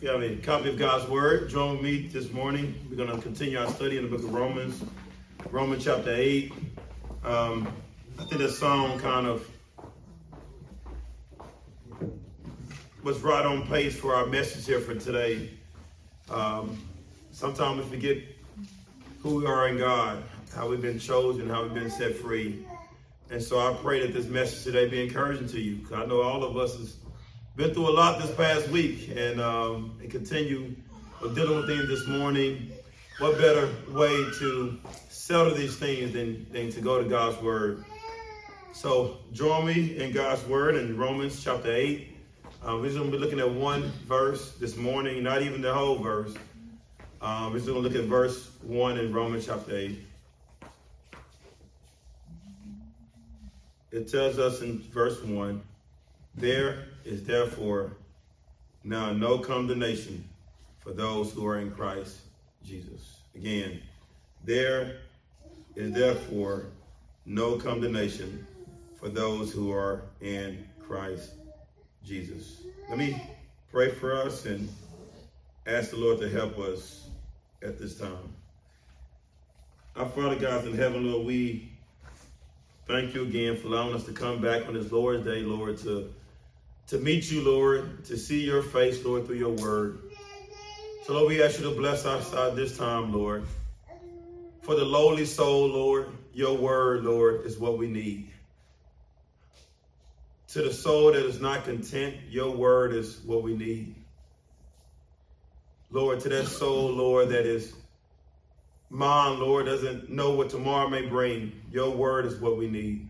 If you have a copy of God's Word, join me this morning. We're going to continue our study in the book of Romans, Romans chapter 8. Um, I think that song kind of was right on pace for our message here for today. Um, sometimes we forget who we are in God, how we've been chosen, how we've been set free. And so I pray that this message today be encouraging to you. Because I know all of us has been through a lot this past week and, um, and continue with dealing with things this morning. What better way to settle these things than, than to go to God's Word? So join me in God's Word in Romans chapter 8. Um, we're just going to be looking at one verse this morning, not even the whole verse. Um, we're just going to look at verse 1 in Romans chapter 8. It tells us in verse 1 There is therefore now no condemnation for those who are in Christ Jesus. Again, there is therefore no condemnation for those who are in Christ Jesus. Let me pray for us and ask the Lord to help us at this time. Our Father God in heaven, Lord, we thank you again for allowing us to come back on this Lord's Day, Lord, to, to meet you, Lord, to see your face, Lord, through your word. So, Lord, we ask you to bless our side this time, Lord. For the lowly soul, Lord, your word, Lord, is what we need. To the soul that is not content, your word is what we need. Lord, to that soul, Lord, that is mine, Lord, doesn't know what tomorrow may bring, your word is what we need.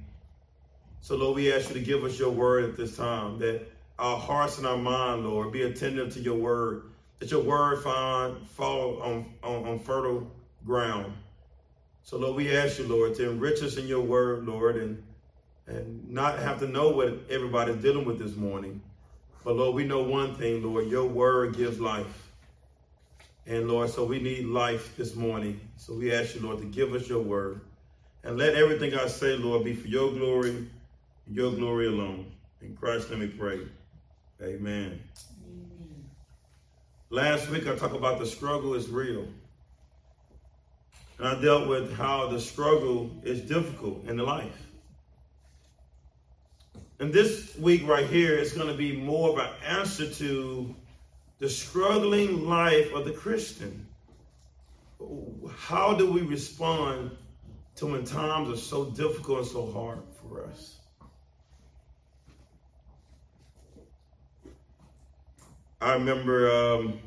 So, Lord, we ask you to give us your word at this time, that our hearts and our mind, Lord, be attentive to your word, that your word find fall on, on, on fertile ground. So, Lord, we ask you, Lord, to enrich us in your word, Lord, and and not have to know what everybody's dealing with this morning. But Lord, we know one thing, Lord, your word gives life. And Lord, so we need life this morning. So we ask you, Lord, to give us your word. And let everything I say, Lord, be for your glory, your glory alone. In Christ, let me pray. Amen. Amen. Last week, I talked about the struggle is real. And I dealt with how the struggle is difficult in the life. And this week right here is going to be more of an answer to the struggling life of the Christian. How do we respond to when times are so difficult and so hard for us? I remember um,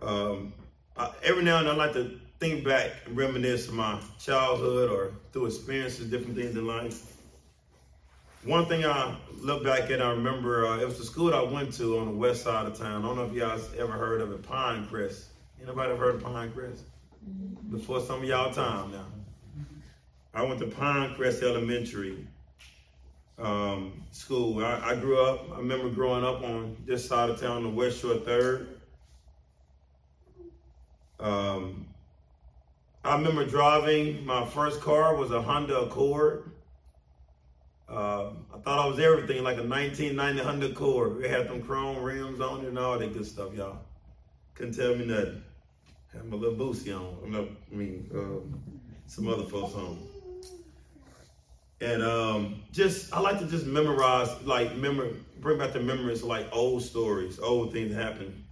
um, I, every now and then I like to think back and reminisce of my childhood or through experiences, different things in life. One thing I look back at, I remember uh, it was the school I went to on the west side of town. I don't know if y'all ever heard of it, Pinecrest. Anybody ever heard of Pinecrest? Before some of y'all time now. I went to Pinecrest Elementary um, school. I, I, grew up, I remember growing up on this side of town, the West Shore 3rd. Um, I remember driving, my first car was a Honda Accord. Uh, I thought I was everything, like a 1990 Honda Accord. We had them chrome rims on it and all that good stuff, y'all. Couldn't tell me nothing. Had my little boosie on. I mean, uh, some other folks on. And um, just, I like to just memorize, like, bring back the memories like old stories, old things that happened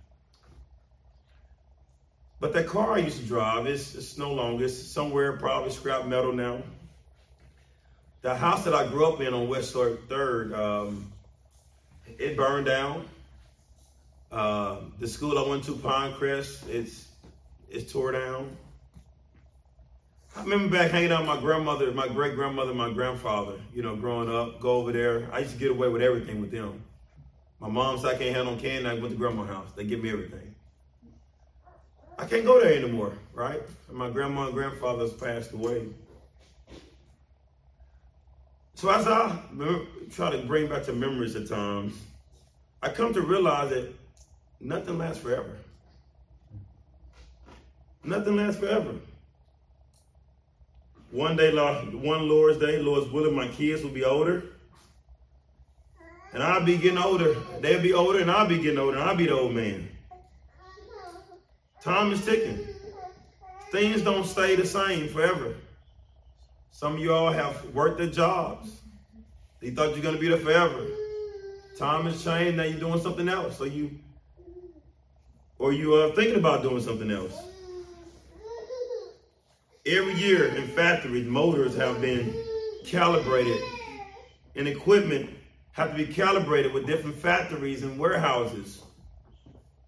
but that car I used to drive, it's, it's no longer. It's somewhere probably scrap metal now. The house that I grew up in on West 3rd, um, it burned down. Uh, the school I went to, Pinecrest, it's it's tore down. I remember back hanging out with my grandmother, my great grandmother, my grandfather, you know, growing up, go over there. I used to get away with everything with them. My mom said I can't no candy. I went to grandma's house. They give me everything. I can't go there anymore, right? My grandma and grandfather's passed away. So as I try to bring back to memories at times, I come to realize that nothing lasts forever. Nothing lasts forever. One day, one Lord's Day, Lord's willing, my kids will be older. And I'll be getting older. They'll be older and I'll be getting older and I'll be the old man. Time is ticking. Things don't stay the same forever. Some of you all have worked their jobs. You thought you're going to be there forever. Time has changed. Now you're doing something else. So you, or you are thinking about doing something else. Every year in factories, motors have been calibrated and equipment have to be calibrated with different factories and warehouses.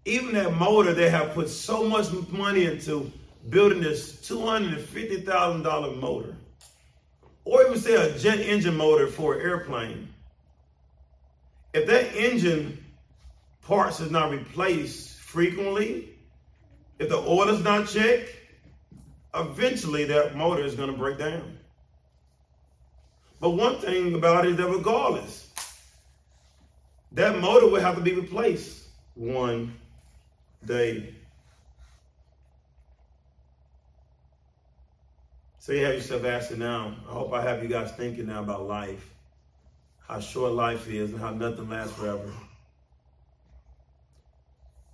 Even that motor, they have put so much money into building this $250,000 motor. Or even say a jet engine motor for an airplane. If that engine parts is not replaced frequently, if the oil is not checked, eventually that motor is going to break down. But one thing about it is that regardless, that motor will have to be replaced one day. So you have yourself asking now, I hope I have you guys thinking now about life, how short life is and how nothing lasts forever.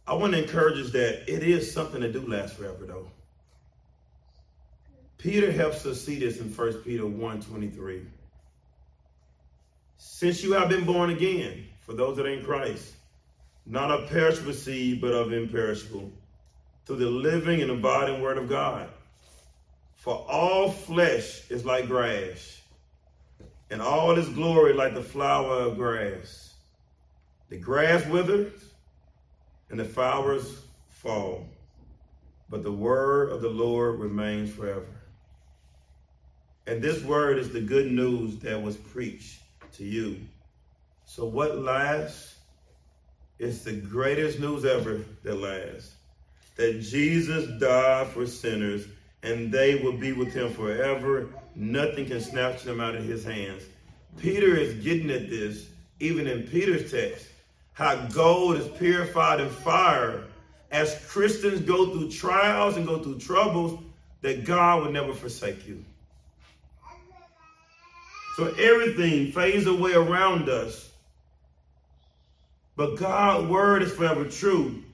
I want to encourage us that it is something that do last forever though. Peter helps us see this in 1 Peter 1 23. Since you have been born again, for those that are in Christ, not of perishable seed, but of imperishable, through the living and abiding word of God. For all flesh is like grass, and all its glory like the flower of grass. The grass withers, and the flowers fall, but the word of the Lord remains forever. And this word is the good news that was preached to you. So what lasts is the greatest news ever that lasts. That Jesus died for sinners and they will be with him forever. Nothing can snatch them out of his hands. Peter is getting at this, even in Peter's text, how gold is purified in fire. As Christians go through trials and go through troubles, that God will never forsake you. So everything fades away around us. But God's word is forever true.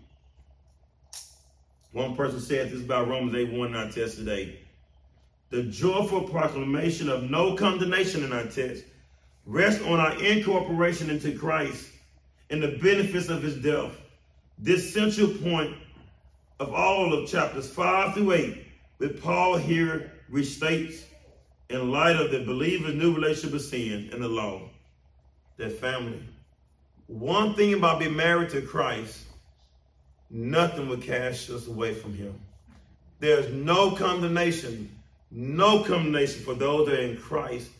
One person said this about Romans 8 1 in our text today. The joyful proclamation of no condemnation in our text rests on our incorporation into Christ and the benefits of his death. This central point of all of chapters 5 through 8, with Paul here restates in light of the believer's new relationship with sin and the law, their family. One thing about being married to Christ, nothing will cast us away from him. There's no condemnation, no condemnation for those that are in Christ.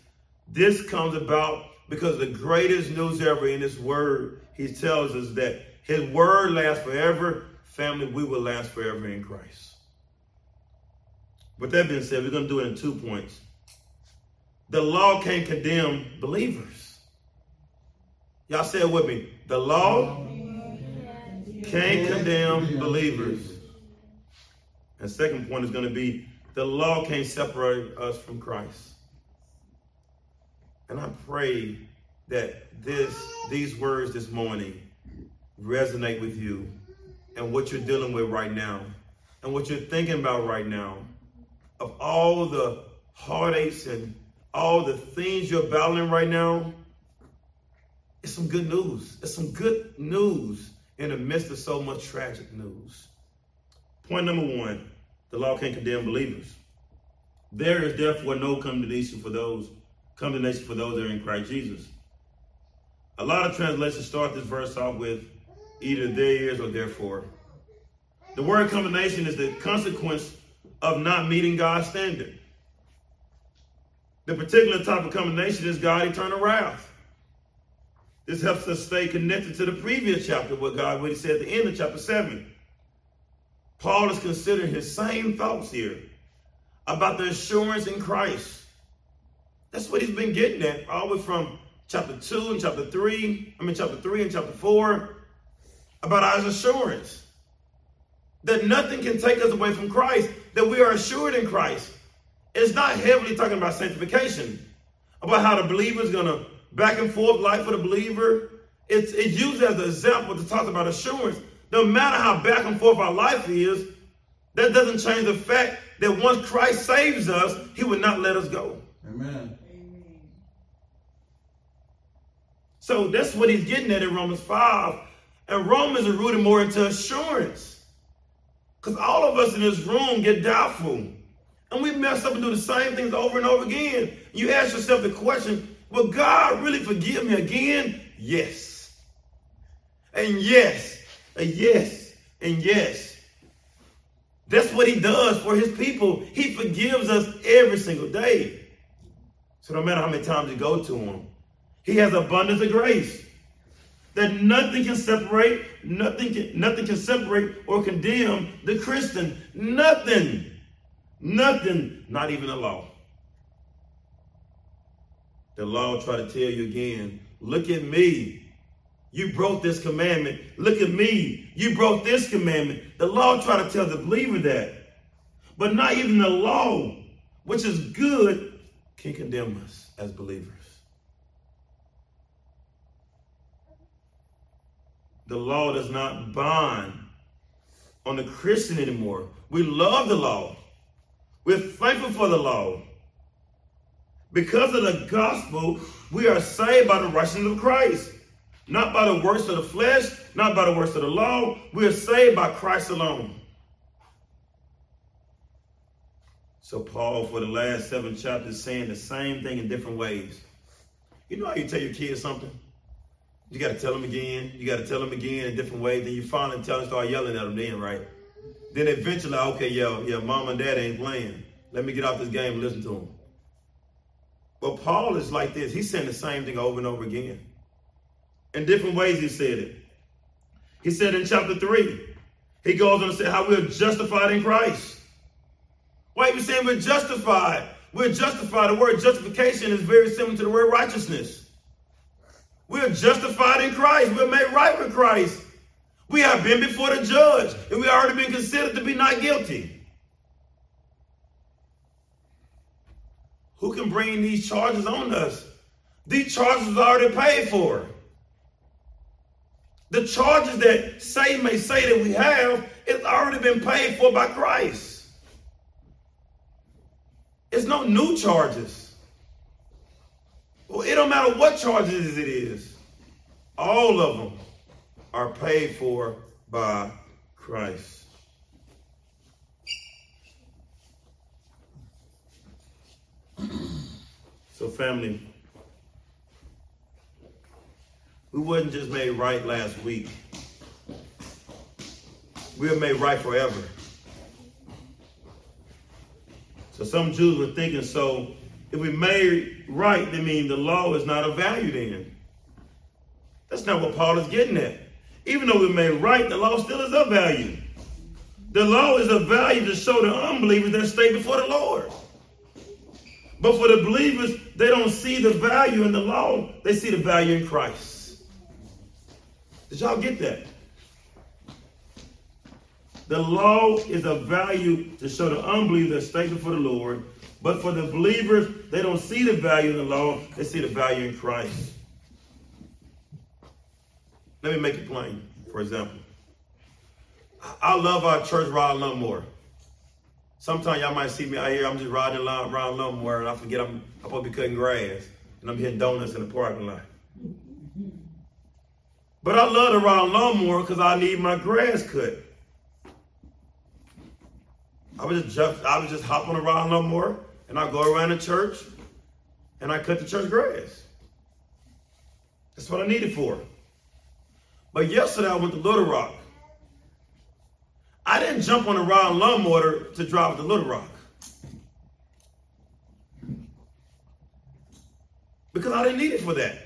This comes about because the greatest news ever in his word, he tells us that his word lasts forever. Family, we will last forever in Christ. With that being said, we're going to do it in two points the law can't condemn believers. Y'all say it with me. The law can't condemn believers. And second point is going to be the law can't separate us from Christ. And I pray that this these words this morning resonate with you and what you're dealing with right now and what you're thinking about right now of all the heartaches and all the things you're battling right now, it's some good news. It's some good news in the midst of so much tragic news. Point number one the law can't condemn believers. There is therefore no condemnation for those condemnation for those that are in Christ Jesus. A lot of translations start this verse off with either there is or therefore. The word condemnation is the consequence of not meeting God's standard. The particular type of condemnation is God eternal wrath. This helps us stay connected to the previous chapter, what God what he said at the end of chapter 7. Paul is considering his same thoughts here about the assurance in Christ. That's what he's been getting at, all the way from chapter 2 and chapter 3, I mean chapter 3 and chapter 4, about our assurance. That nothing can take us away from Christ, that we are assured in Christ. It's not heavily talking about sanctification, about how the believer is going to back and forth life for the believer It's, it's used as an example to talk about assurance. No matter how back and forth our life is, that doesn't change the fact that once Christ saves us, he will not let us go. Amen. So that's what he's getting at in Romans 5. And Romans are rooted more into assurance. Because all of us in this room get doubtful. And we mess up and do the same things over and over again. You ask yourself the question, will God really forgive me again? Yes. And yes. And yes. And yes. That's what he does for his people. He forgives us every single day. So no matter how many times you go to him, he has abundance of grace that nothing can separate, nothing can, nothing can separate or condemn the Christian. Nothing. Nothing, not even the law. The law try to tell you again, look at me. You broke this commandment. Look at me. You broke this commandment. The law try to tell the believer that. But not even the law, which is good, can condemn us as believers. the law does not bind on the Christian anymore. We love the law. We're thankful for the law. Because of the gospel, we are saved by the righteousness of Christ. Not by the works of the flesh, not by the works of the law. We are saved by Christ alone. So Paul, for the last seven chapters, saying the same thing in different ways. You know how you tell your kids something? You got to tell them again. You got to tell them again in different ways. Then you finally tell them, start yelling at them then, right? Then eventually, okay, yeah, yeah, mom and dad ain't playing. Let me get off this game and listen to them. But Paul is like this. He's saying the same thing over and over again. In different ways, he said it. He said in chapter 3, he goes on to say how we're justified in Christ. Why are you saying we're justified? We're justified. The word justification is very similar to the word righteousness. We're justified in Christ. We're made right with Christ. We have been before the judge, and we already been considered to be not guilty. Who can bring these charges on us? These charges are already paid for. The charges that Satan may say that we have, it's already been paid for by Christ. It's no new charges. Well, it don't matter what charges it is. All of them are paid for by Christ. So, family, we wasn't just made right last week. We are made right forever. So some Jews were thinking, so if we made right, that means the law is not of value then. That's not what Paul is getting at. Even though we may right, the law still is of value. The law is of value to show the unbelievers that stay before the Lord. But for the believers, they don't see the value in the law, they see the value in Christ. Did y'all get that? The law is of value to show the unbelievers that stay before the Lord, but for the believers, they don't see the value in the law, they see the value in Christ. Let me make it plain, for example. I love our church ride lawnmower. Sometimes y'all might see me out here, I'm just riding around, around lawnmower and I forget I'm, I'm supposed to be cutting grass and I'm hitting donuts in the parking lot. But I love to ride lawnmower because I need my grass cut. I was just jump, I was just hop on a ride lawnmower and I go around the church and I cut the church grass. That's what I need it for. But yesterday I went to Little Rock. I didn't jump on a round lawnmower to drive to Little Rock. Because I didn't need it for that.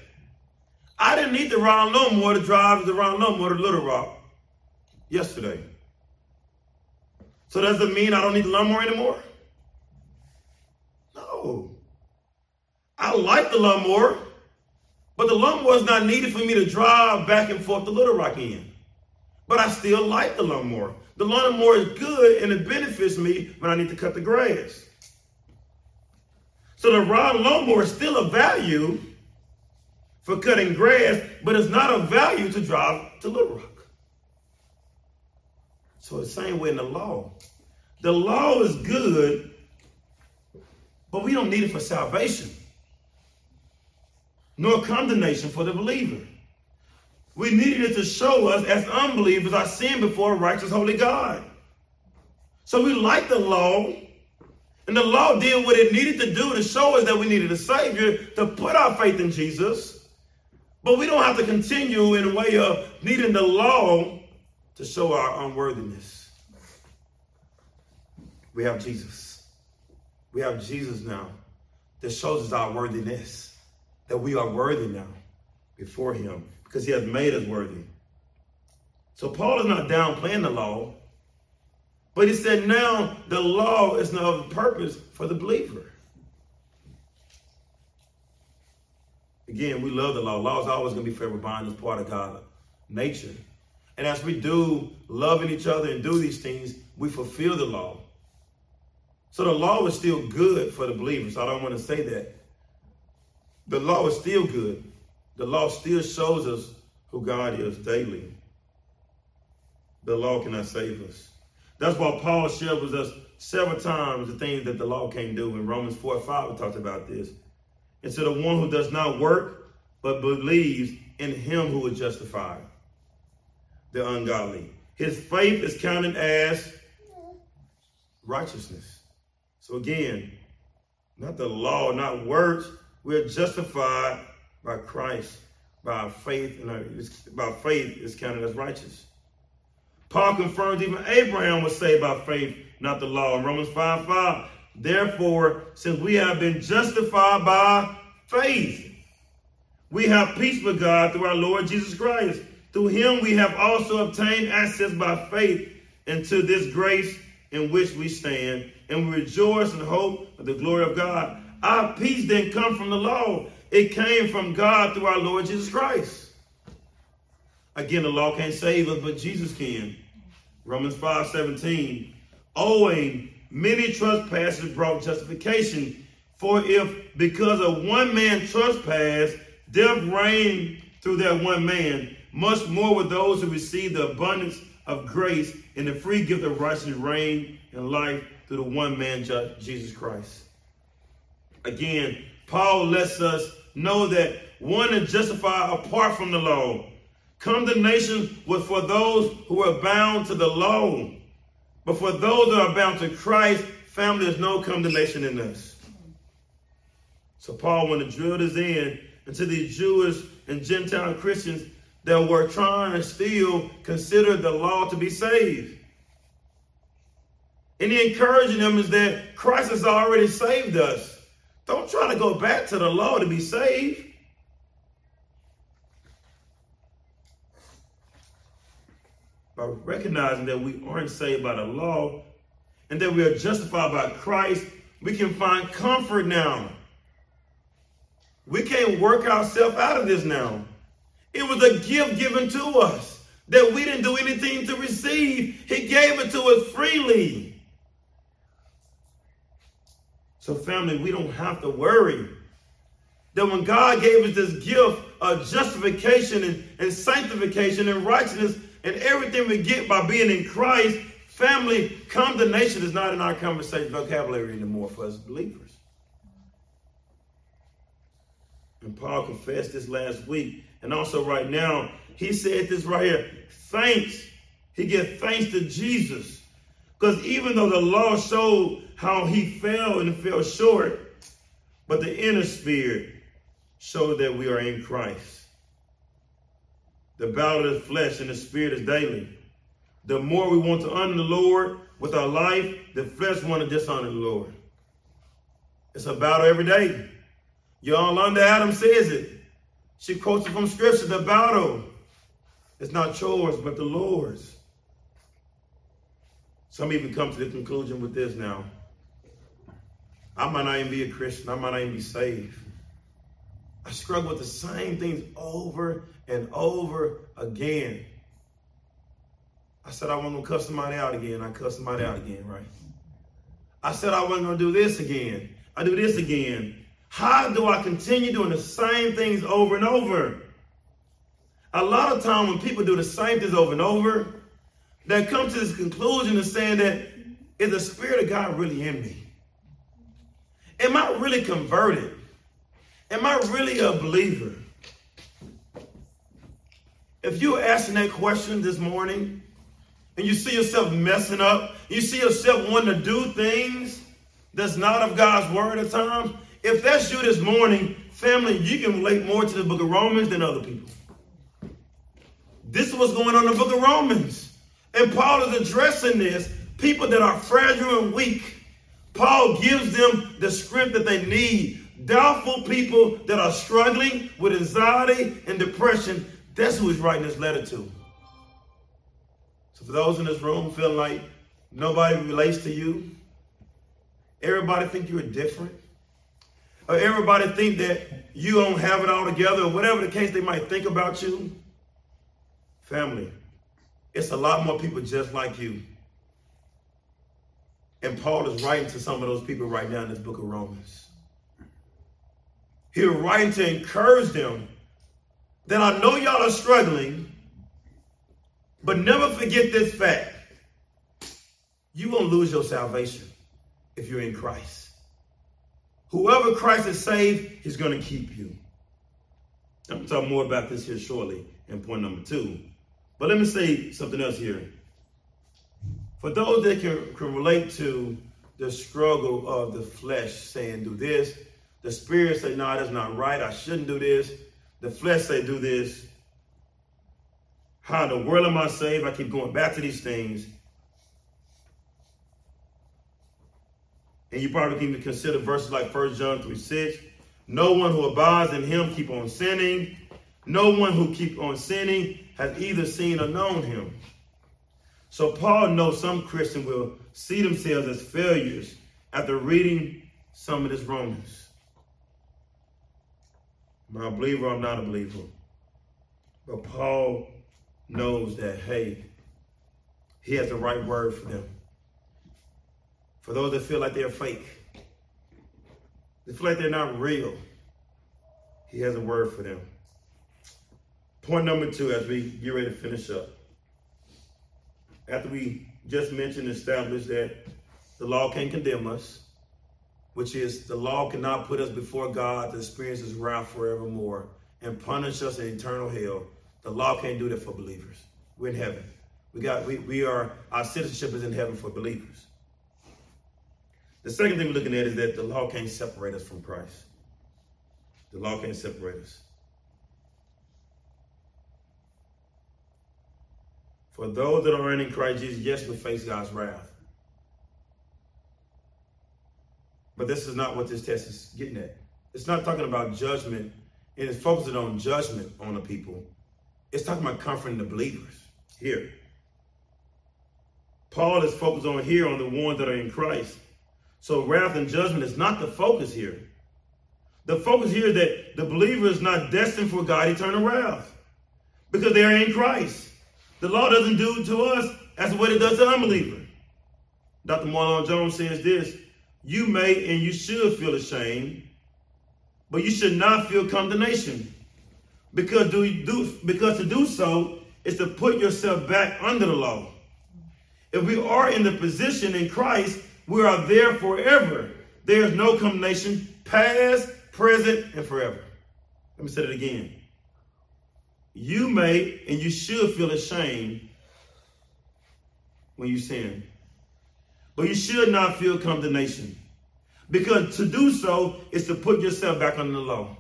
I didn't need the round lawnmower to drive the round lawnmower to Little Rock yesterday. So does it mean I don't need the lawnmower anymore? No. I like the lawnmower, but the lawnmower is not needed for me to drive back and forth to Little Rock in. But I still like the lawnmower. The lawnmower is good and it benefits me when I need to cut the grass. So the rod lawnmower is still a value for cutting grass, but it's not a value to drive to Little Rock. So the same way in the law. The law is good, but we don't need it for salvation, nor condemnation for the believer. We needed it to show us as unbelievers our sin before a righteous, holy God. So we like the law, and the law did what it needed to do to show us that we needed a Savior to put our faith in Jesus. But we don't have to continue in a way of needing the law to show our unworthiness. We have Jesus. We have Jesus now that shows us our worthiness, that we are worthy now before Him because he has made us worthy. So Paul is not downplaying the law, but he said now the law is not of purpose for the believer. Again, we love the law. Law is always going to be forever binding as part of God's nature. And as we do loving each other and do these things, we fulfill the law. So the law is still good for the believers. I don't want to say that. The law is still good the law still shows us who God is daily. The law cannot save us. That's why Paul shared with us several times the things that the law can't do. In Romans 4 and 5, we talked about this. And to the one who does not work, but believes in him who is justified, the ungodly. His faith is counted as righteousness. So again, not the law, not works. We're justified by Christ, by faith, and by faith is counted as righteous. Paul confirms even Abraham was saved by faith, not the law. In Romans 5 5, therefore, since we have been justified by faith, we have peace with God through our Lord Jesus Christ. Through him we have also obtained access by faith into this grace in which we stand, and we rejoice in hope of the glory of God. Our peace didn't come from the law. It came from God through our Lord Jesus Christ. Again, the law can't save us, but Jesus can. Romans 5 17. Owing many trespasses brought justification. For if because of one man trespass, death reigned through that one man, much more with those who receive the abundance of grace and the free gift of righteousness reign in life through the one man, Jesus Christ. Again, Paul lets us know that one is justified apart from the law. Condemnation was for those who are bound to the law. But for those that are bound to Christ, family, there's no condemnation in us. So Paul wanted to drill this in into these Jewish and Gentile Christians that were trying to still consider the law to be saved. And he encouraging them is that Christ has already saved us. Don't try to go back to the law to be saved. By recognizing that we aren't saved by the law and that we are justified by Christ, we can find comfort now. We can't work ourselves out of this now. It was a gift given to us that we didn't do anything to receive. He gave it to us freely. So, family, we don't have to worry that when God gave us this gift of justification and, and sanctification and righteousness and everything we get by being in Christ, family, condemnation is not in our conversation vocabulary anymore for us believers. And Paul confessed this last week. And also right now, he said this right here. Thanks. He gives thanks to Jesus. Because even though the law showed how he fell and fell short, but the inner spirit showed that we are in Christ. The battle of the flesh and the spirit is daily. The more we want to honor the Lord with our life, the flesh want to dishonor the Lord. It's a battle every day. Yolanda Adams says it. She quotes it from scripture. The battle It's not yours, but the Lord's. Some even come to the conclusion with this now. I might not even be a Christian. I might not even be saved. I struggle with the same things over and over again. I said I wasn't gonna cuss somebody out again. I cuss somebody out again, right? I said I wasn't gonna do this again. I do this again. How do I continue doing the same things over and over? A lot of time when people do the same things over and over, they come to this conclusion of saying that is the Spirit of God really in me? Am I really converted? Am I really a believer? If you're asking that question this morning and you see yourself messing up, you see yourself wanting to do things that's not of God's word at times, if that's you this morning, family, you can relate more to the book of Romans than other people. This is what's going on in the book of Romans. And Paul is addressing this. People that are fragile and weak. Paul gives them the script that they need. Doubtful people that are struggling with anxiety and depression. That's who he's writing this letter to. So for those in this room feeling like nobody relates to you, everybody think you're different, or everybody think that you don't have it all together, or whatever the case they might think about you, family, it's a lot more people just like you. And Paul is writing to some of those people right now in this book of Romans. He's writing to encourage them that I know y'all are struggling, but never forget this fact. You won't lose your salvation if you're in Christ. Whoever Christ has saved, he's going to keep you. I'm going to talk more about this here shortly in point number two. But let me say something else here. For those that can, can relate to the struggle of the flesh, saying, do this, the spirit say, no, that's not right, I shouldn't do this. The flesh say, do this. How in the world am I saved? I keep going back to these things. And you probably can even consider verses like 1 John 3 6. No one who abides in him keep on sinning. No one who keep on sinning has either seen or known him. So Paul knows some Christians will see themselves as failures after reading some of this Romans. Am I a believer? I'm not a believer. But Paul knows that, hey, he has the right word for them. For those that feel like they're fake, they feel like they're not real, he has a word for them. Point number two, as we get ready to finish up. After we just mentioned, established that the law can't condemn us, which is the law cannot put us before God to experience his wrath forevermore and punish us in eternal hell. The law can't do that for believers. We're in heaven. We got we, we are our citizenship is in heaven for believers. The second thing we're looking at is that the law can't separate us from Christ. The law can't separate us. For those that are in Christ Jesus, yes, we face God's wrath. But this is not what this text is getting at. It's not talking about judgment, and it's focusing on judgment on the people. It's talking about comforting the believers here. Paul is focused on here on the ones that are in Christ. So wrath and judgment is not the focus here. The focus here is that the believer is not destined for God eternal wrath because they are in Christ. The law doesn't do to us as what it does to unbeliever. Dr. Marlon Jones says this, you may and you should feel ashamed, but you should not feel condemnation. Because do, do because to do so is to put yourself back under the law. If we are in the position in Christ, we are there forever. There is no condemnation, past, present, and forever. Let me say it again you may and you should feel ashamed when you sin. But you should not feel condemnation. Because to do so is to put yourself back under the law.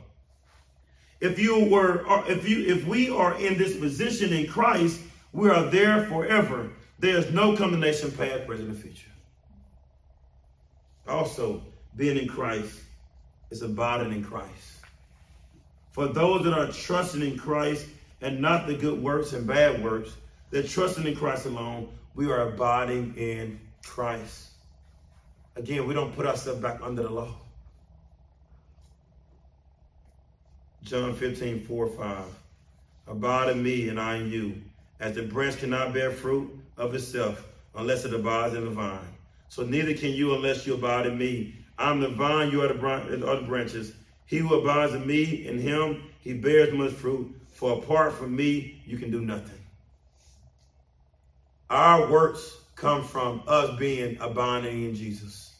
If you were if you if we are in this position in Christ, we are there forever. There's no condemnation past, present, and future. Also, being in Christ is abiding in Christ. For those that are trusting in Christ, and not the good works and bad works, that trusting in Christ alone, we are abiding in Christ. Again, we don't put ourselves back under the law. John 15, 4, 5. Abide in me and I in you, as the branch cannot bear fruit of itself unless it abides in the vine. So neither can you unless you abide in me. I'm the vine, you are the, branches. He who abides in me, in him, he bears much fruit. For apart from me, you can do nothing. Our works come from us being abiding in Jesus.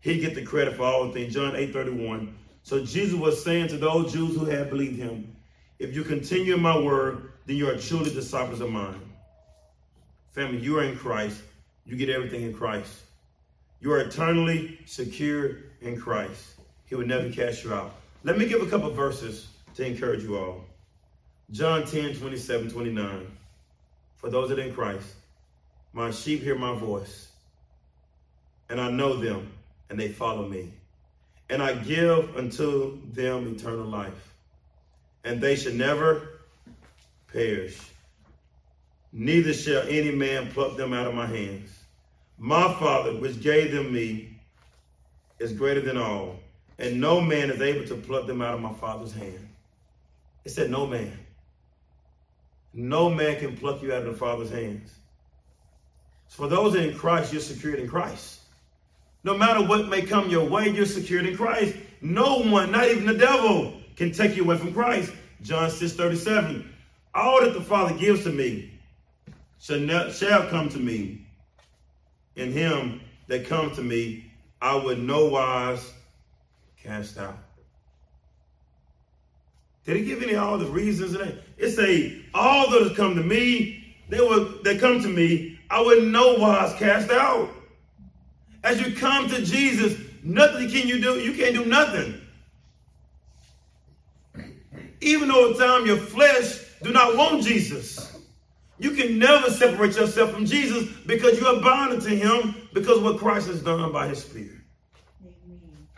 He get the credit for all the things. John 8 31. So Jesus was saying to those Jews who had believed him, if you continue in my word, then you are truly disciples of mine. Family, you are in Christ. You get everything in Christ. You are eternally secure in Christ. He will never cast you out. Let me give a couple verses to encourage you all. John 10, 27, 29. For those that are in Christ, my sheep hear my voice, and I know them, and they follow me. And I give unto them eternal life, and they shall never perish. Neither shall any man pluck them out of my hands. My Father, which gave them me, is greater than all, and no man is able to pluck them out of my Father's hand. It said, No man. No man can pluck you out of the Father's hands. So for those in Christ, you're secured in Christ. No matter what may come your way, you're secured in Christ. No one, not even the devil, can take you away from Christ. John 6 37. All that the Father gives to me shall, shall come to me. And him that comes to me, I would no wise cast out. Did he give any all the reasons? It say, all those come to me, they will they come to me, I would no wise cast out. As you come to Jesus, nothing can you do, you can't do nothing. Even though at time your flesh do not want Jesus. You can never separate yourself from Jesus because you are bound to him because of what Christ has done by his spirit. Amen.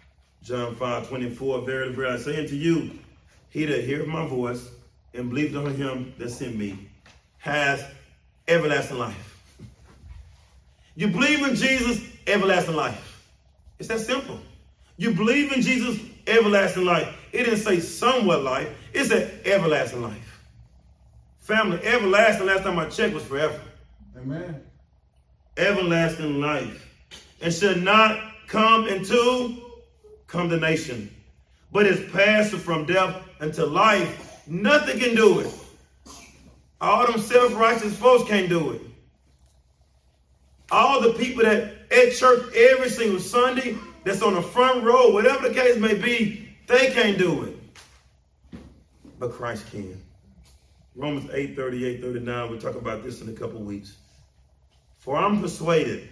John 5, 24, Verily, verily, I say unto you, he that heareth my voice and believes on him that sent me has everlasting life. You believe in Jesus, everlasting life. It's that simple. You believe in Jesus, everlasting life. It didn't say somewhat life, it said everlasting life. Family, everlasting, last time I checked, was forever. Amen. Everlasting life. And should not come into condemnation, but is passed from death into life. Nothing can do it. All them self-righteous folks can't do it. All the people that at church every single Sunday, that's on the front row, whatever the case may be, they can't do it. But Christ can. Romans 8, 38, 39, we'll talk about this in a couple weeks. For I'm persuaded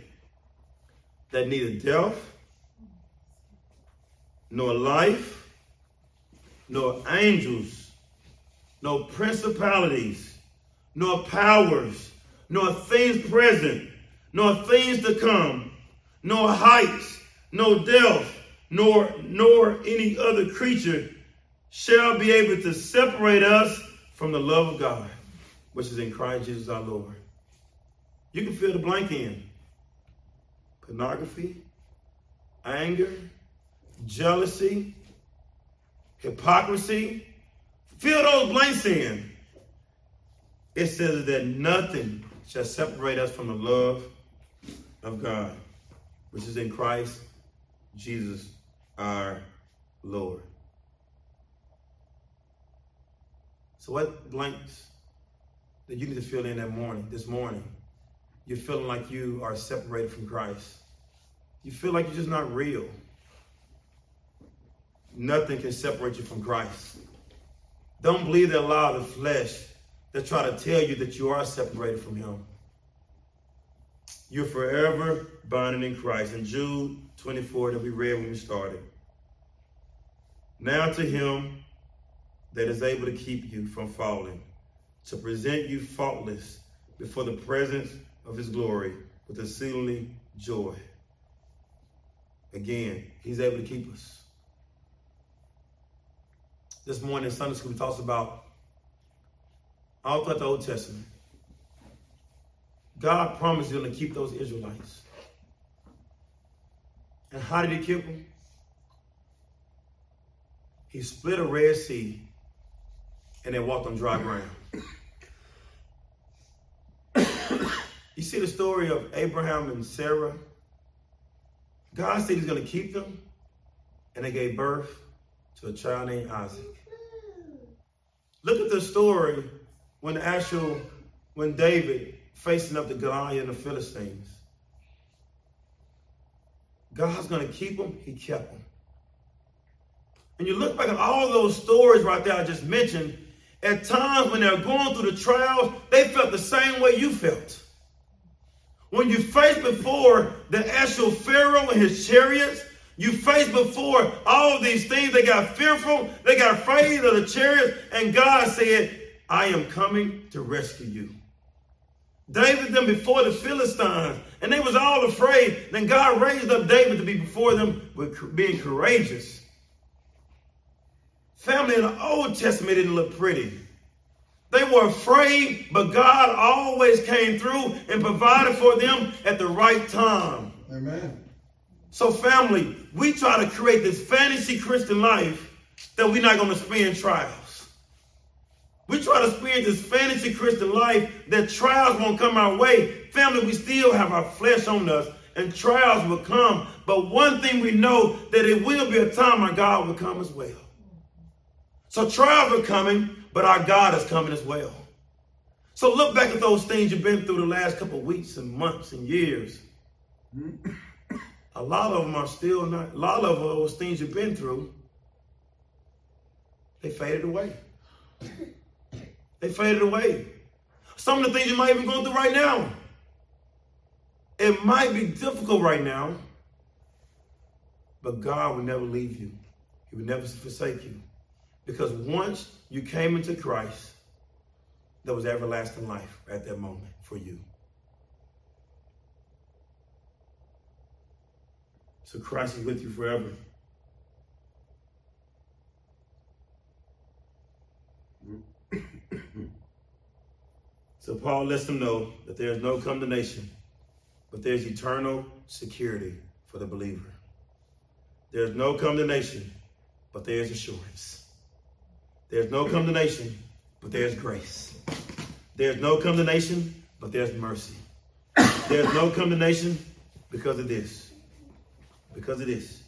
that neither death, nor life, nor angels, nor principalities, nor powers, nor things present, nor things to come, nor heights, nor depth, nor nor any other creature shall be able to separate us from the love of God, which is in Christ Jesus our Lord. You can fill the blank in. Pornography, anger, jealousy, hypocrisy. Fill those blanks in. It says that nothing shall separate us from the love of God, which is in Christ Jesus our Lord. So what blanks that you need to fill in that morning, this morning? You're feeling like you are separated from Christ. You feel like you're just not real. Nothing can separate you from Christ. Don't believe that lie of the flesh that try to tell you that you are separated from him. You're forever bound in Christ. In Jude 24 that we read when we started. Now to him that is able to keep you from falling, to present you faultless before the presence of his glory with exceedingly joy. Again, he's able to keep us. This morning in Sunday school, talks about all throughout the Old Testament. God promised going to keep those Israelites. And how did he keep them? He split a Red Sea and they walked on dry ground. you see the story of Abraham and Sarah? God said he's going to keep them, and they gave birth to a child named Isaac. Look at the story when actual, when David facing up to Goliath and the Philistines. God's going to keep them. He kept them. And you look back at all those stories right there I just mentioned, at times when they're going through the trials, they felt the same way you felt. When you faced before the actual Pharaoh and his chariots, you faced before all these things, they got fearful, they got afraid of the chariots, and God said, I am coming to rescue you. David them before the Philistines, and they was all afraid. Then God raised up David to be before them with being courageous. Family in the Old Testament didn't look pretty. They were afraid, but God always came through and provided for them at the right time. Amen. So, family, we try to create this fantasy Christian life that we're not going to experience trials. We try to experience this fantasy Christian life that trials won't come our way. Family, we still have our flesh on us and trials will come. But one thing we know that it will be a time our God will come as well. So trials are coming, but our God is coming as well. So look back at those things you've been through the last couple weeks and months and years. A lot of them are still not, a lot of uh, those things you've been through, they faded away. They faded away. Some of the things you might even go through right now. It might be difficult right now, but God will never leave you. He will never forsake you. Because once you came into Christ, there was everlasting life at that moment for you. So Christ is with you forever. so Paul lets them know that there is no condemnation, but there's eternal security for the believer. There's no condemnation, but there's assurance. There's no condemnation, but there's grace. There's no condemnation, but there's mercy. There's no condemnation because of this. Because of this.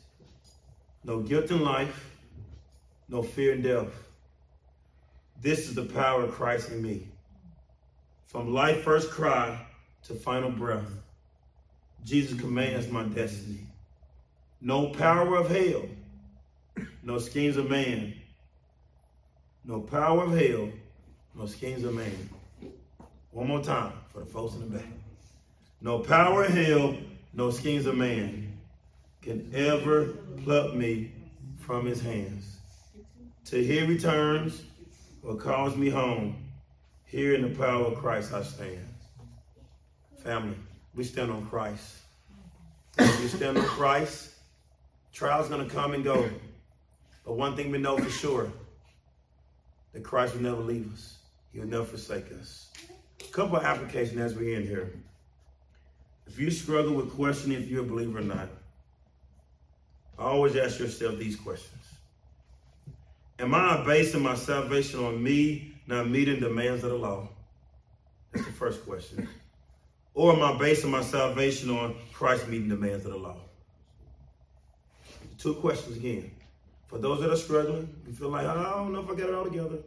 No guilt in life, no fear in death. This is the power of Christ in me. From life first cry to final breath, Jesus commands my destiny. No power of hell, no schemes of man, no power of hell, no schemes of man. One more time for the folks in the back. No power of hell, no schemes of man can ever pluck me from his hands. Till he returns or calls me home, here in the power of Christ I stand. Family, we stand on Christ. You stand on Christ, trials gonna come and go. But one thing we know for sure, that Christ will never leave us. He will never forsake us. A couple of applications as we end here. If you struggle with questioning if you're a believer or not, always ask yourself these questions. Am I basing my salvation on me not meeting demands of the law? That's the first question. Or am I basing my salvation on Christ meeting demands of the law? Two questions again. For those that are struggling, you feel like, I don't know if I got it all together.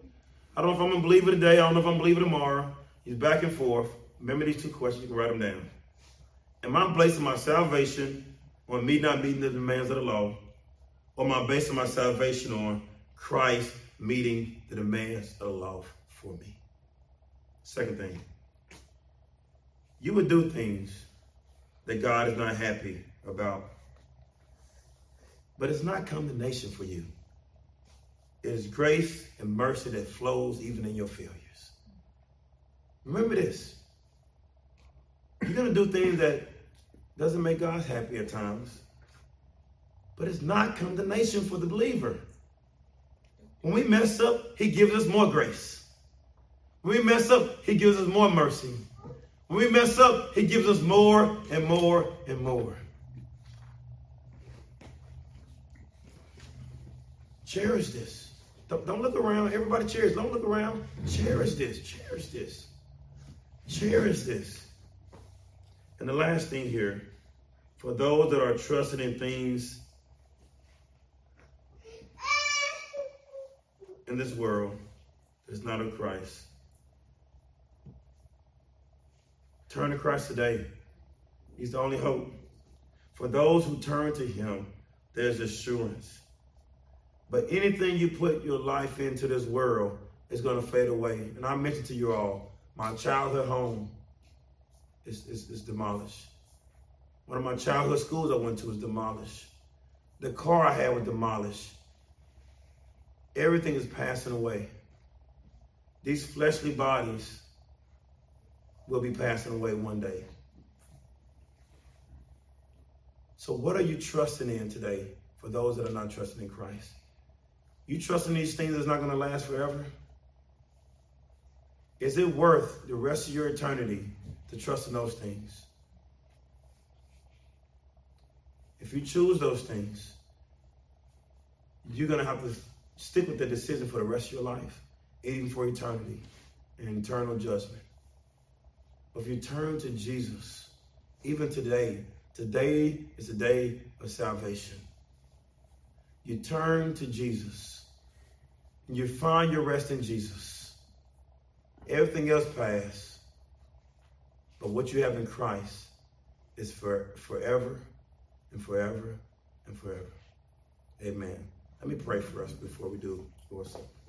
I don't know if I'm going to believe it today. I don't know if I'm going to believe it tomorrow. He's back and forth. Remember these two questions. You can write them down. Am I basing my salvation on me not meeting the demands of the law? Or I basing my salvation on Christ meeting the demands of the law for me? Second thing, you would do things that God is not happy about but it's not condemnation for you. It is grace and mercy that flows even in your failures. Remember this. You're going to do things that doesn't make God happy at times. But it's not condemnation for the believer. When we mess up, he gives us more grace. When we mess up, he gives us more mercy. When we mess up, he gives us more and more and more. Cherish this. Don't, don't look around. Everybody cherish. Don't look around. Cherish this. Cherish this. Cherish this. And the last thing here, for those that are trusting in things in this world is not of Christ. Turn to Christ today. He's the only hope. For those who turn to him, there's assurance. But anything you put your life into this world is going to fade away. And I mentioned to you all, my childhood home is, is, is demolished. One of my childhood schools I went to was demolished. The car I had was demolished. Everything is passing away. These fleshly bodies will be passing away one day. So, what are you trusting in today for those that are not trusting in Christ? You trusting these things that's not going to last forever? Is it worth the rest of your eternity to trust in those things? If you choose those things, you're going to have to stick with the decision for the rest of your life, even for eternity and eternal judgment. But if you turn to Jesus, even today, today is the day of salvation. You turn to Jesus and you find your rest in Jesus. Everything else passes. But what you have in Christ is for forever and forever and forever. Amen. Let me pray for us before we do Supper.